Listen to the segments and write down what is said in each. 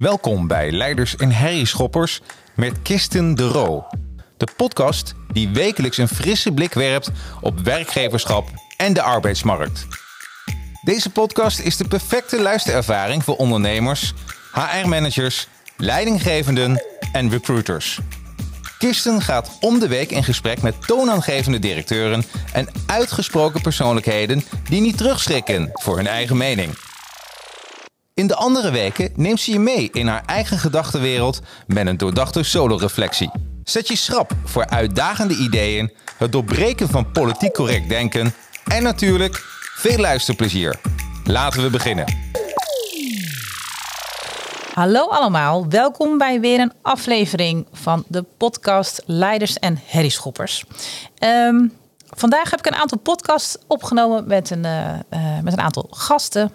Welkom bij Leiders en Herrieschoppers met Kisten de Roo. De podcast die wekelijks een frisse blik werpt op werkgeverschap en de arbeidsmarkt. Deze podcast is de perfecte luisterervaring voor ondernemers, HR-managers, leidinggevenden en recruiters. Kirsten gaat om de week in gesprek met toonaangevende directeuren en uitgesproken persoonlijkheden die niet terugschrikken voor hun eigen mening. In de andere weken neemt ze je mee in haar eigen gedachtenwereld met een doordachte solo-reflectie. Zet je schrap voor uitdagende ideeën, het doorbreken van politiek correct denken en natuurlijk veel luisterplezier. Laten we beginnen. Hallo allemaal, welkom bij weer een aflevering van de podcast Leiders en Herrieschoppers. Ehm, vandaag heb ik een aantal podcasts opgenomen met een, uh, met een aantal gasten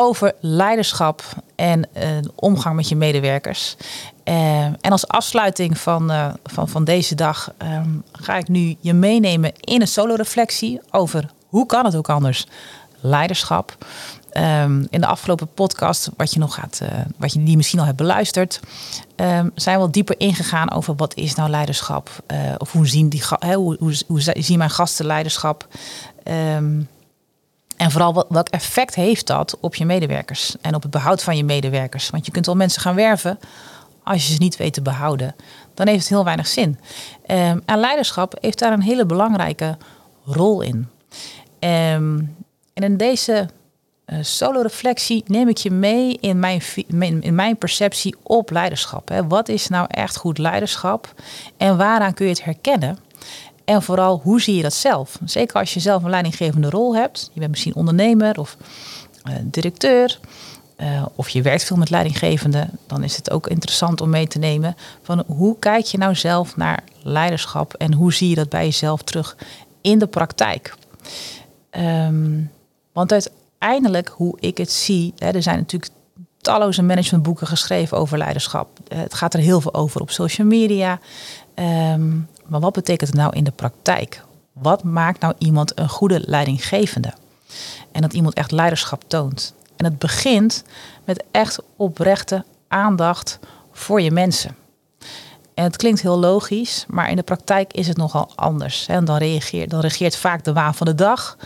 over leiderschap en uh, omgang met je medewerkers. Uh, en als afsluiting van, uh, van, van deze dag um, ga ik nu je meenemen in een solo-reflectie over hoe kan het ook anders? Leiderschap. Um, in de afgelopen podcast, wat je nog gaat, wat je die misschien al hebt beluisterd, um, zijn we wel dieper ingegaan over wat is nou leiderschap? of hoe zien, die, hoe, hoe, hoe, zien mijn gasten leiderschap? En vooral welk effect heeft dat op je medewerkers en op het behoud van je medewerkers? Want je kunt wel mensen gaan werven als je ze niet weet te behouden. Dan heeft het heel weinig zin. Um, en leiderschap heeft daar een hele belangrijke rol in. Um, en in deze uh, solo-reflectie neem ik je mee in mijn, in mijn perceptie op leiderschap. Hè. Wat is nou echt goed leiderschap en waaraan kun je het herkennen? En vooral, hoe zie je dat zelf? Zeker als je zelf een leidinggevende rol hebt. Je bent misschien ondernemer of uh, directeur. Uh, of je werkt veel met leidinggevenden. Dan is het ook interessant om mee te nemen. Van hoe kijk je nou zelf naar leiderschap? En hoe zie je dat bij jezelf terug in de praktijk? Um, want uiteindelijk, hoe ik het zie. Hè, er zijn natuurlijk talloze managementboeken geschreven over leiderschap. Het gaat er heel veel over op social media. Um, maar wat betekent het nou in de praktijk? Wat maakt nou iemand een goede leidinggevende? En dat iemand echt leiderschap toont. En het begint met echt oprechte aandacht voor je mensen. En het klinkt heel logisch, maar in de praktijk is het nogal anders. En dan, reageert, dan vaak de waan van de dag.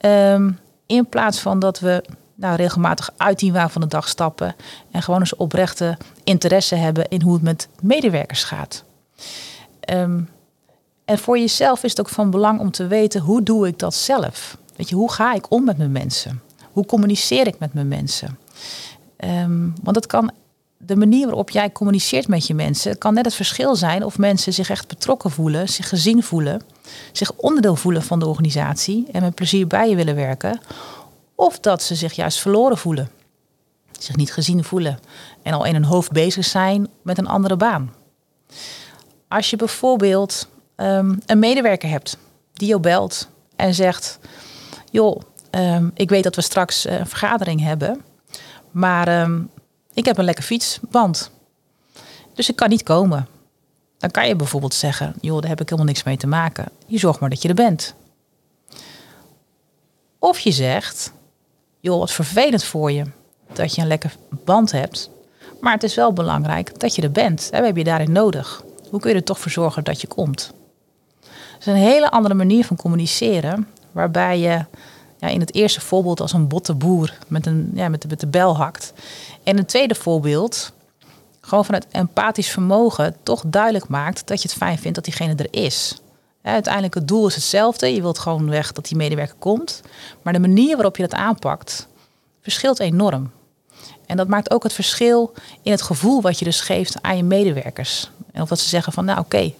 Um, in plaats van dat we nou, regelmatig uit die waan van de dag stappen. En gewoon eens oprechte interesse hebben in hoe het met medewerkers gaat. Um, en voor jezelf is het ook van belang om te weten hoe doe ik dat zelf? Weet je, hoe ga ik om met mijn mensen? Hoe communiceer ik met mijn mensen? Um, want het kan, de manier waarop jij communiceert met je mensen, kan net het verschil zijn of mensen zich echt betrokken voelen, zich gezien voelen, zich onderdeel voelen van de organisatie en met plezier bij je willen werken, of dat ze zich juist verloren voelen, zich niet gezien voelen en al in hun hoofd bezig zijn met een andere baan. Als je bijvoorbeeld um, een medewerker hebt die jou belt en zegt: Joh, um, ik weet dat we straks een vergadering hebben, maar um, ik heb een lekker fietsband. Dus ik kan niet komen. Dan kan je bijvoorbeeld zeggen: Joh, daar heb ik helemaal niks mee te maken. Je zorgt maar dat je er bent. Of je zegt: Joh, wat vervelend voor je dat je een lekker band hebt. Maar het is wel belangrijk dat je er bent. We hebben je daarin nodig. Hoe kun je er toch voor zorgen dat je komt? Is een hele andere manier van communiceren. Waarbij je ja, in het eerste voorbeeld als een botte boer met, een, ja, met, de, met de bel hakt. En een tweede voorbeeld, gewoon vanuit empathisch vermogen, toch duidelijk maakt dat je het fijn vindt dat diegene er is. uiteindelijk het doel is hetzelfde. Je wilt gewoon weg dat die medewerker komt. Maar de manier waarop je dat aanpakt, verschilt enorm. En dat maakt ook het verschil in het gevoel wat je dus geeft aan je medewerkers. En of dat ze zeggen van nou oké,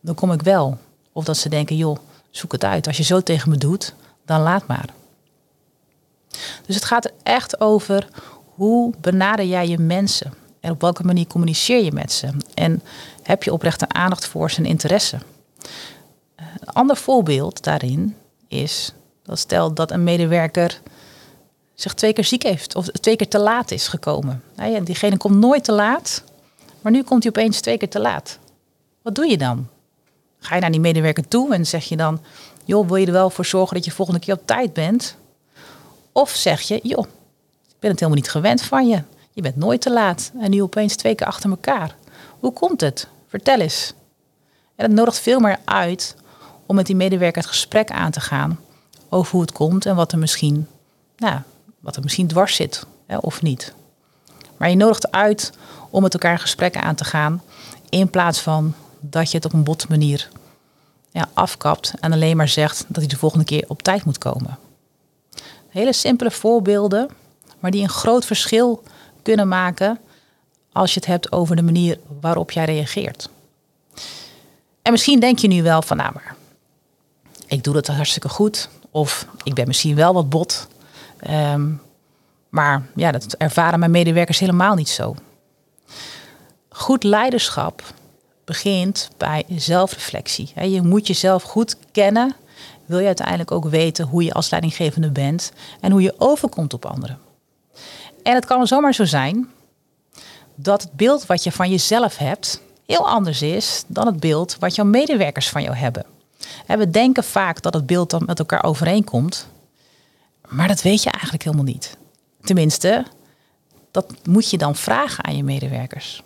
dan kom ik wel. Of dat ze denken, joh, zoek het uit. Als je zo tegen me doet, dan laat maar. Dus het gaat echt over hoe benader jij je mensen? En op welke manier communiceer je met ze? En heb je oprechte aandacht voor zijn interesse? Een ander voorbeeld daarin is dat stel dat een medewerker zich twee keer ziek heeft of twee keer te laat is gekomen. Nou diegene komt nooit te laat, maar nu komt hij opeens twee keer te laat. Wat doe je dan? Ga je naar die medewerker toe en zeg je dan, joh, wil je er wel voor zorgen dat je volgende keer op tijd bent? Of zeg je, joh, ik ben het helemaal niet gewend van je. Je bent nooit te laat en nu opeens twee keer achter elkaar. Hoe komt het? Vertel eens. En dat nodigt veel meer uit om met die medewerker het gesprek aan te gaan over hoe het komt en wat er misschien, nou, wat er misschien dwars zit hè, of niet. Maar je nodigt uit om met elkaar gesprekken aan te gaan in plaats van dat je het op een botte manier ja, afkapt en alleen maar zegt dat hij de volgende keer op tijd moet komen. Hele simpele voorbeelden, maar die een groot verschil kunnen maken als je het hebt over de manier waarop jij reageert. En misschien denk je nu wel van, nou maar, ik doe dat hartstikke goed. Of ik ben misschien wel wat bot. Ehm, maar ja, dat ervaren mijn medewerkers helemaal niet zo. Goed leiderschap begint bij zelfreflectie. Je moet jezelf goed kennen. Wil je uiteindelijk ook weten hoe je als leidinggevende bent en hoe je overkomt op anderen. En het kan zomaar zo zijn dat het beeld wat je van jezelf hebt heel anders is dan het beeld wat jouw medewerkers van jou hebben. We denken vaak dat het beeld dan met elkaar overeenkomt, maar dat weet je eigenlijk helemaal niet. Tenminste, dat moet je dan vragen aan je medewerkers.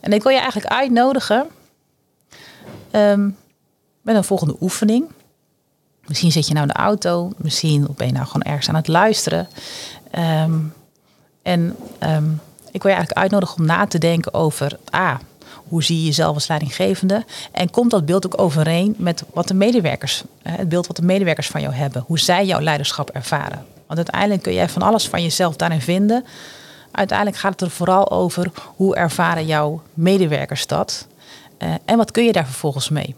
En ik wil je eigenlijk uitnodigen ehm, met een volgende oefening. Misschien zit je nou in de auto, misschien ben je nou gewoon ergens aan het luisteren. Ehm, en ehm, ik wil je eigenlijk uitnodigen om na te denken over, ah, hoe zie je jezelf als leidinggevende? En komt dat beeld ook overeen met wat de medewerkers, het beeld wat de medewerkers van jou hebben, hoe zij jouw leiderschap ervaren? Want uiteindelijk kun jij van alles van jezelf daarin vinden. Uiteindelijk gaat het er vooral over hoe ervaren jouw medewerkers dat uh, en wat kun je daar vervolgens mee.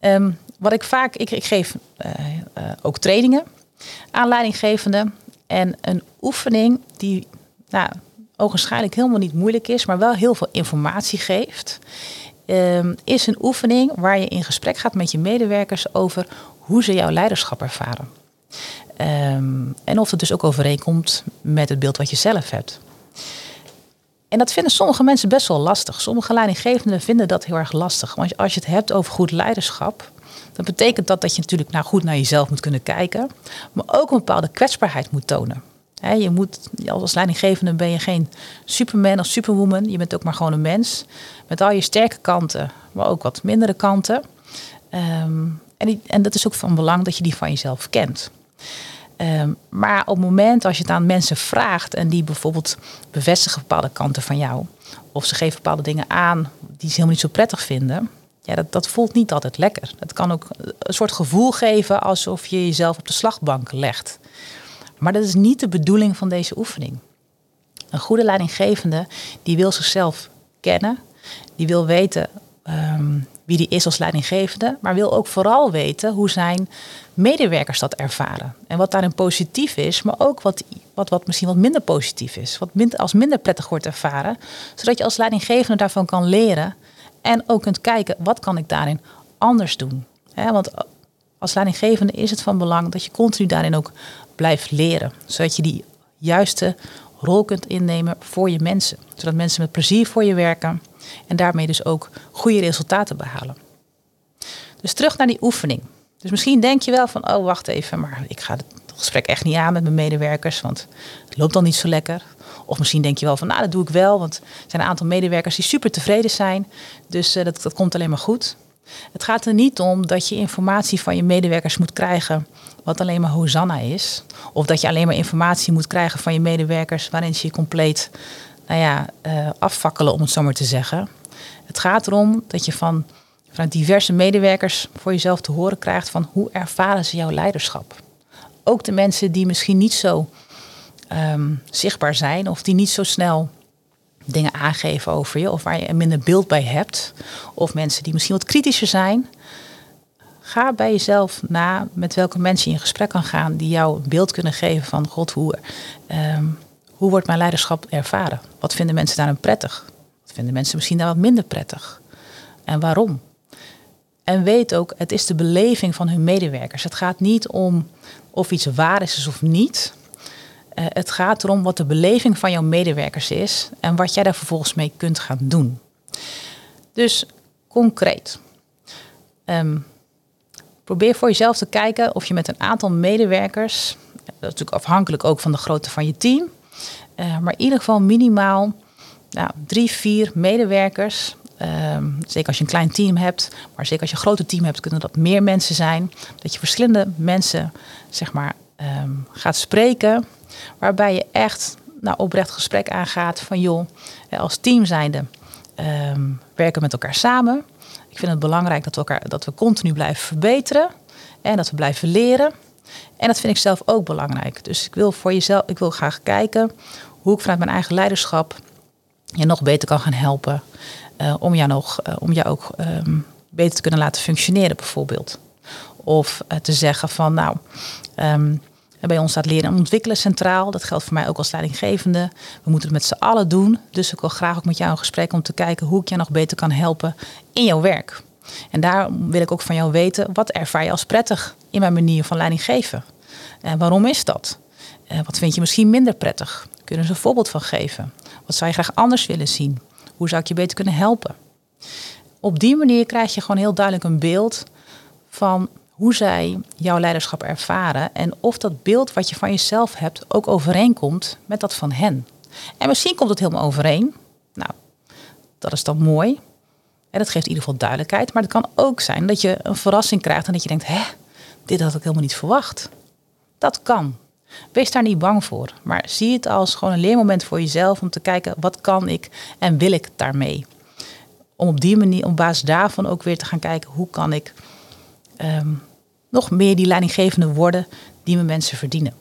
Um, wat ik vaak, ik, ik geef uh, uh, ook trainingen aan leidinggevenden en een oefening die nou, ogenschijnlijk helemaal niet moeilijk is, maar wel heel veel informatie geeft, um, is een oefening waar je in gesprek gaat met je medewerkers over hoe ze jouw leiderschap ervaren. Um, en of het dus ook overeenkomt met het beeld wat je zelf hebt. En dat vinden sommige mensen best wel lastig. Sommige leidinggevenden vinden dat heel erg lastig. Want als je het hebt over goed leiderschap, dan betekent dat dat je natuurlijk goed naar jezelf moet kunnen kijken, maar ook een bepaalde kwetsbaarheid moet tonen je moet, als leidinggevende ben je geen superman of superwoman. Je bent ook maar gewoon een mens. Met al je sterke kanten, maar ook wat mindere kanten. Ehm, en, en dat is ook van belang dat je die van jezelf kent. Ehm, maar op het moment als je het aan mensen vraagt en die bijvoorbeeld bevestigen bepaalde kanten van jou, of ze geven bepaalde dingen aan die ze helemaal niet zo prettig vinden, ja, dat, dat voelt niet altijd lekker. Het kan ook een soort gevoel geven alsof je jezelf op de slagbank legt. Maar dat is niet de bedoeling van deze oefening. Een goede leidinggevende die wil zichzelf kennen, die wil weten ehm, wie die is als leidinggevende, maar wil ook vooral weten hoe zijn medewerkers dat ervaren. En wat daarin positief is, maar ook wat, wat, wat misschien wat minder positief is, wat als minder prettig wordt ervaren, zodat je als leidinggevende daarvan kan leren en ook kunt kijken wat kan ik daarin anders doen. want als leidinggevende is het van belang dat je continu daarin ook blijft leren. Zodat je die juiste rol kunt innemen voor je mensen. Zodat mensen met plezier voor je werken en daarmee dus ook goede resultaten behalen. Dus terug naar die oefening. Dus misschien denk je wel van, oh wacht even, maar ik ga het gesprek echt niet aan met mijn medewerkers, want het loopt dan niet zo lekker. Of misschien denk je wel van, nou dat doe ik wel, want er zijn een aantal medewerkers die super tevreden zijn. Dus uh, dat, dat komt alleen maar goed. Het gaat er niet om dat je informatie van je medewerkers moet krijgen wat alleen maar Hosanna is. Of dat je alleen maar informatie moet krijgen van je medewerkers waarin ze je compleet nou ja, uh, afvakkelen, om het zo maar te zeggen. Het gaat erom dat je van, van diverse medewerkers voor jezelf te horen krijgt van hoe ervaren ze jouw leiderschap. Ook de mensen die misschien niet zo um, zichtbaar zijn of die niet zo snel dingen aangeven over je of waar je een minder beeld bij hebt. Of mensen die misschien wat kritischer zijn. Ga bij jezelf na met welke mensen je in gesprek kan gaan die jou een beeld kunnen geven van God, hoe, ehm, hoe wordt mijn leiderschap ervaren? Wat vinden mensen daarin prettig? Wat vinden mensen misschien daar wat minder prettig? En waarom? En weet ook, het is de beleving van hun medewerkers. Het gaat niet om of iets waar is of niet. Uh, het gaat erom wat de beleving van jouw medewerkers is en wat jij daar vervolgens mee kunt gaan doen. Dus concreet. Um, probeer voor jezelf te kijken of je met een aantal medewerkers, dat is natuurlijk afhankelijk ook van de grootte van je team, Uh, maar in ieder geval minimaal nou, drie, vier medewerkers. Ehm, zeker als je een klein team hebt, maar zeker als je een groter team hebt, kunnen dat meer mensen zijn. Dat je verschillende mensen zeg maar, ehm, gaat spreken, waarbij je echt nou, oprecht gesprek aangaat van joh, als team zijnde um, werken met elkaar samen. Ik vind het belangrijk dat we, elkaar, dat we continu blijven verbeteren en dat we blijven leren. En dat vind ik zelf ook belangrijk. Dus ik wil voor jezelf, ik wil graag kijken hoe ik vanuit mijn eigen leiderschap je nog beter kan gaan helpen. Uh, om jou nog, uh, om jou ook um, beter te kunnen laten functioneren, bijvoorbeeld. Of uh, te zeggen van nou, um, bij ons staat leren en ontwikkelen centraal. Dat geldt voor mij ook als leidinggevende. We moeten het met z'n allen doen. Dus ik wil graag ook met jou een gesprek om te kijken hoe ik je nog beter kan helpen in jouw werk. En daar wil ik ook van jou weten, wat ervaar je als prettig in mijn manier van leiding geven? En waarom is dat? wat vind je misschien minder prettig? Kunnen ze een voorbeeld van geven? Wat zou je graag anders willen zien? Hoe zou ik je beter kunnen helpen? Op die manier krijg je gewoon heel duidelijk een beeld van hoe zij jouw leiderschap ervaren en of dat beeld wat je van jezelf hebt ook overeenkomt met dat van hen. En misschien komt het helemaal overeen. Nou, dat is dan mooi. En dat geeft in ieder geval duidelijkheid. Maar het kan ook zijn dat je een verrassing krijgt en dat je denkt, hè, dit had ik helemaal niet verwacht. Dat kan. Wees daar niet bang voor. Maar zie het als gewoon een leermoment voor jezelf om te kijken, wat kan ik en wil ik daarmee? Om op die manier, op basis daarvan ook weer te gaan kijken, hoe kan ik um, nog meer die leidinggevende worden die mijn mensen verdienen.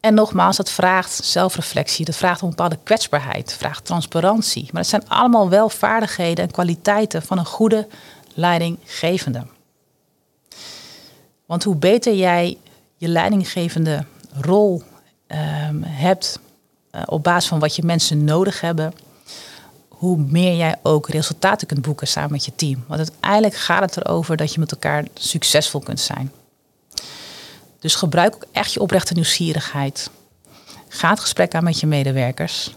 En nogmaals, dat vraagt zelfreflectie, dat vraagt een bepaalde kwetsbaarheid, vraagt transparantie. Maar het zijn allemaal wel vaardigheden en kwaliteiten van een goede leidinggevende. Want hoe beter jij je leidinggevende rol um, hebt uh, op basis van wat je mensen nodig hebben, hoe meer jij ook resultaten kunt boeken samen met je team. Want uiteindelijk gaat het erover dat je met elkaar succesvol kunt zijn. Dus gebruik ook echt je oprechte nieuwsgierigheid. Ga het gesprek aan met je medewerkers.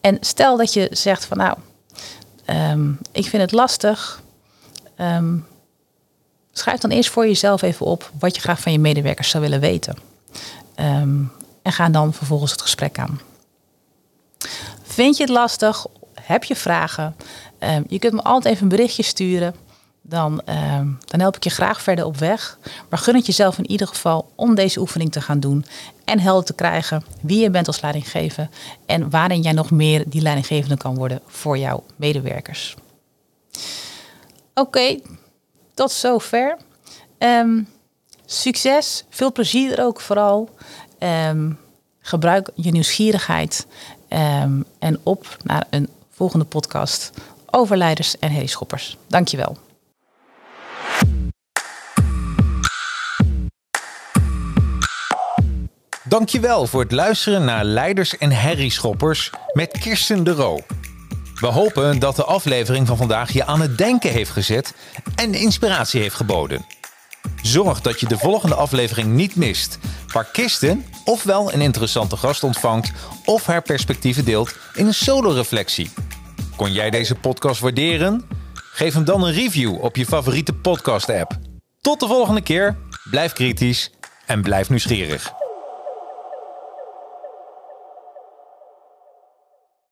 En stel dat je zegt van nou, um, ik vind het lastig. Um, schrijf dan eerst voor jezelf even op wat je graag van je medewerkers zou willen weten. Um, en ga dan vervolgens het gesprek aan. Vind je het lastig heb je vragen? Um, je kunt me altijd even een berichtje sturen. Dan, um, dan help ik je graag verder op weg. Maar gun het jezelf in ieder geval om deze oefening te gaan doen. En helder te krijgen wie je bent als leidinggever. En waarin jij nog meer die leidinggevende kan worden voor jouw medewerkers. Oké, tot zover. Um, succes, veel plezier er ook vooral. gebruik je nieuwsgierigheid. en op naar een volgende podcast over leiders en herrieschoppers. Dankjewel. Dankjewel voor het luisteren naar Leiders en Herrieschoppers met Kirsten de Roo. We hopen dat de aflevering van vandaag je aan het denken heeft gezet en inspiratie heeft geboden. Zorg dat je de volgende aflevering niet mist, waar Kirsten ofwel een interessante gast ontvangt of haar perspectieven deelt in een solo-reflectie. Kon jij deze podcast waarderen? Geef hem dan een review op je favoriete podcast-app. Tot de volgende keer, blijf kritisch en blijf nieuwsgierig.